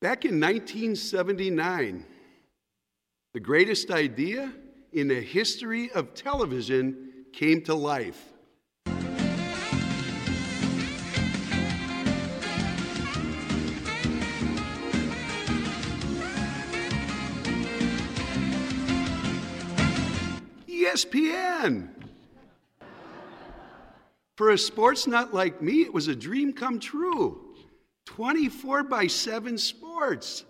Back in 1979, the greatest idea in the history of television came to life. ESPN. For a sports nut like me, it was a dream come true. 24 by 7 sports.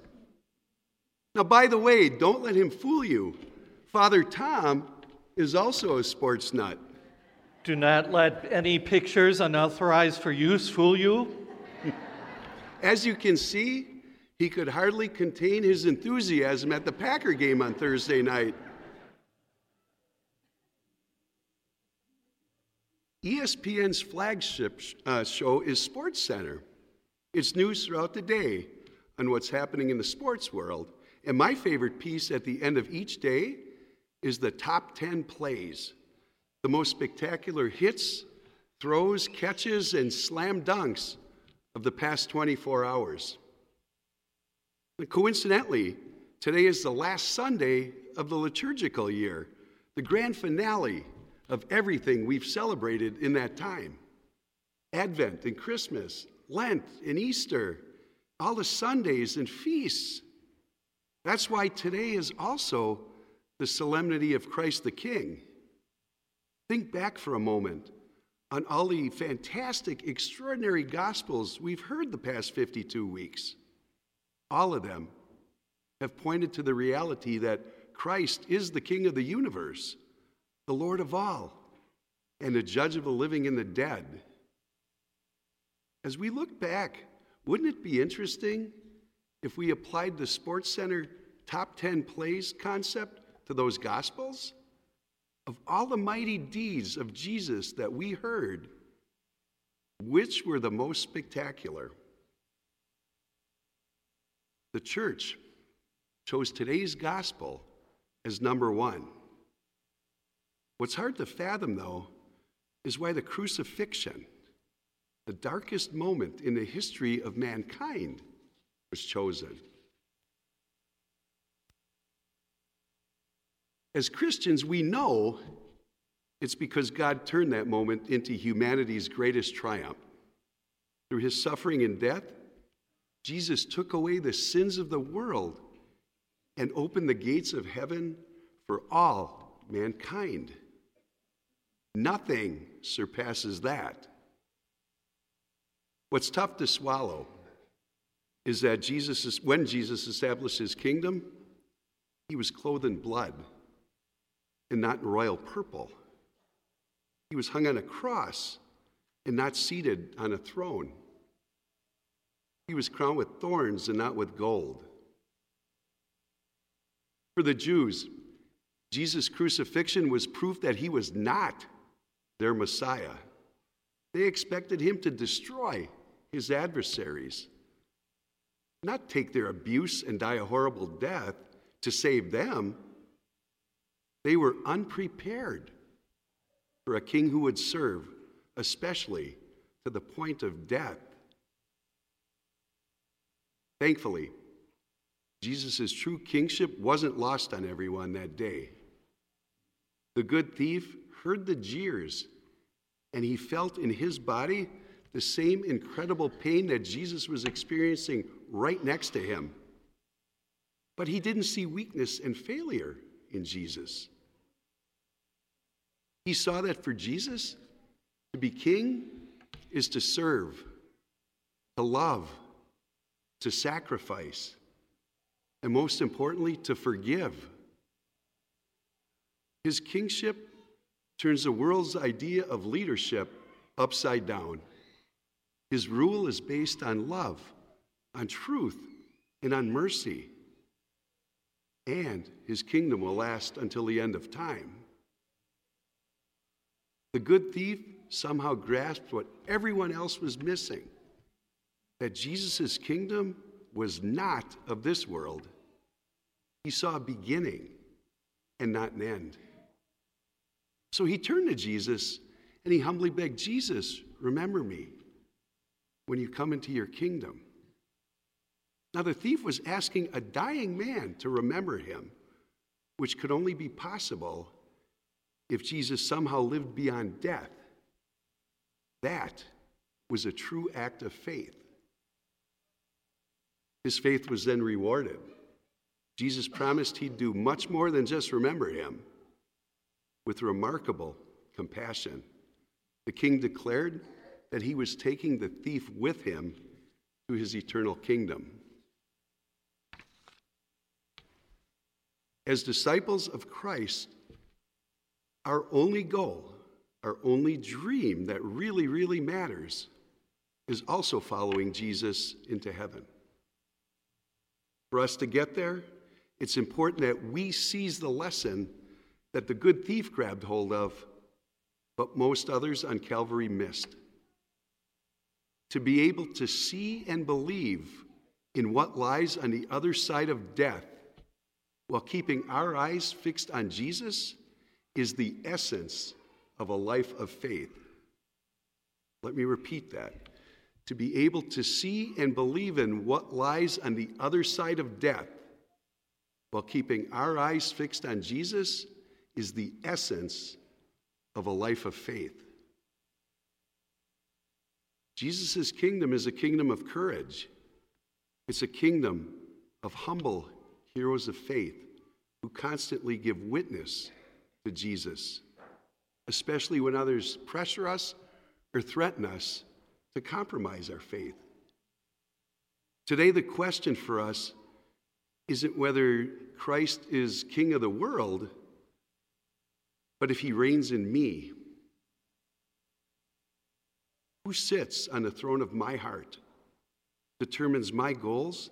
Now, by the way, don't let him fool you. Father Tom is also a sports nut. Do not let any pictures unauthorized for use fool you. As you can see, he could hardly contain his enthusiasm at the Packer game on Thursday night. ESPN's flagship uh, show is Sports Center. It's news throughout the day on what's happening in the sports world. And my favorite piece at the end of each day is the top 10 plays, the most spectacular hits, throws, catches, and slam dunks of the past 24 hours. And coincidentally, today is the last Sunday of the liturgical year, the grand finale of everything we've celebrated in that time Advent and Christmas, Lent and Easter, all the Sundays and feasts. That's why today is also the solemnity of Christ the King. Think back for a moment on all the fantastic, extraordinary gospels we've heard the past 52 weeks. All of them have pointed to the reality that Christ is the King of the universe, the Lord of all, and the judge of the living and the dead. As we look back, wouldn't it be interesting if we applied the Sports Center top 10 plays concept to those Gospels? Of all the mighty deeds of Jesus that we heard, which were the most spectacular? The church chose today's gospel as number one. What's hard to fathom, though, is why the crucifixion, the darkest moment in the history of mankind, was chosen. As Christians, we know it's because God turned that moment into humanity's greatest triumph. Through his suffering and death, Jesus took away the sins of the world and opened the gates of heaven for all mankind. Nothing surpasses that. What's tough to swallow is that Jesus, when Jesus established his kingdom, he was clothed in blood and not in royal purple. He was hung on a cross and not seated on a throne. He was crowned with thorns and not with gold. For the Jews, Jesus' crucifixion was proof that he was not their Messiah. They expected him to destroy his adversaries, not take their abuse and die a horrible death to save them. They were unprepared for a king who would serve, especially to the point of death. Thankfully, Jesus' true kingship wasn't lost on everyone that day. The good thief heard the jeers, and he felt in his body the same incredible pain that Jesus was experiencing right next to him. But he didn't see weakness and failure in Jesus. He saw that for Jesus, to be king is to serve, to love, to sacrifice, and most importantly, to forgive. His kingship turns the world's idea of leadership upside down. His rule is based on love, on truth, and on mercy. And his kingdom will last until the end of time. The good thief somehow grasped what everyone else was missing that Jesus' kingdom was not of this world. He saw a beginning and not an end. So he turned to Jesus and he humbly begged, Jesus, remember me when you come into your kingdom. Now, the thief was asking a dying man to remember him, which could only be possible if Jesus somehow lived beyond death. That was a true act of faith. His faith was then rewarded. Jesus promised he'd do much more than just remember him. With remarkable compassion, the king declared that he was taking the thief with him to his eternal kingdom. As disciples of Christ, our only goal, our only dream that really, really matters is also following Jesus into heaven. For us to get there, it's important that we seize the lesson that the good thief grabbed hold of, but most others on Calvary missed. To be able to see and believe in what lies on the other side of death while keeping our eyes fixed on Jesus is the essence of a life of faith. Let me repeat that. To be able to see and believe in what lies on the other side of death while keeping our eyes fixed on Jesus is the essence of a life of faith. Jesus' kingdom is a kingdom of courage. It's a kingdom of humble heroes of faith who constantly give witness to Jesus, especially when others pressure us or threaten us to compromise our faith. Today, the question for us isn't whether Christ is king of the world, but if he reigns in me. Who sits on the throne of my heart, determines my goals,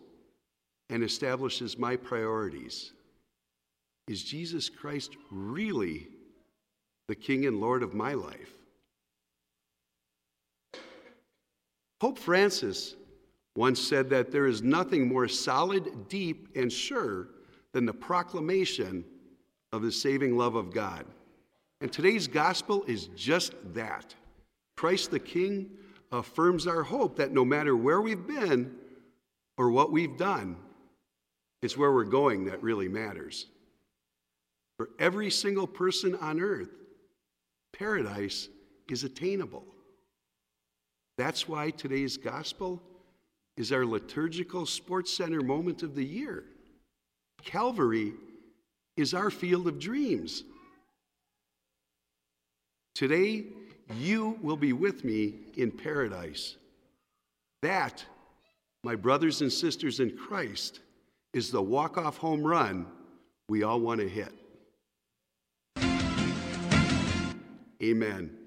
and establishes my priorities? Is Jesus Christ really the King and Lord of my life? Pope Francis once said that there is nothing more solid, deep, and sure than the proclamation of the saving love of God. And today's gospel is just that. Christ the King affirms our hope that no matter where we've been or what we've done, it's where we're going that really matters. For every single person on earth, paradise is attainable. That's why today's gospel is our liturgical sports center moment of the year. Calvary is our field of dreams. Today, you will be with me in paradise. That, my brothers and sisters in Christ, is the walk off home run we all want to hit. Amen.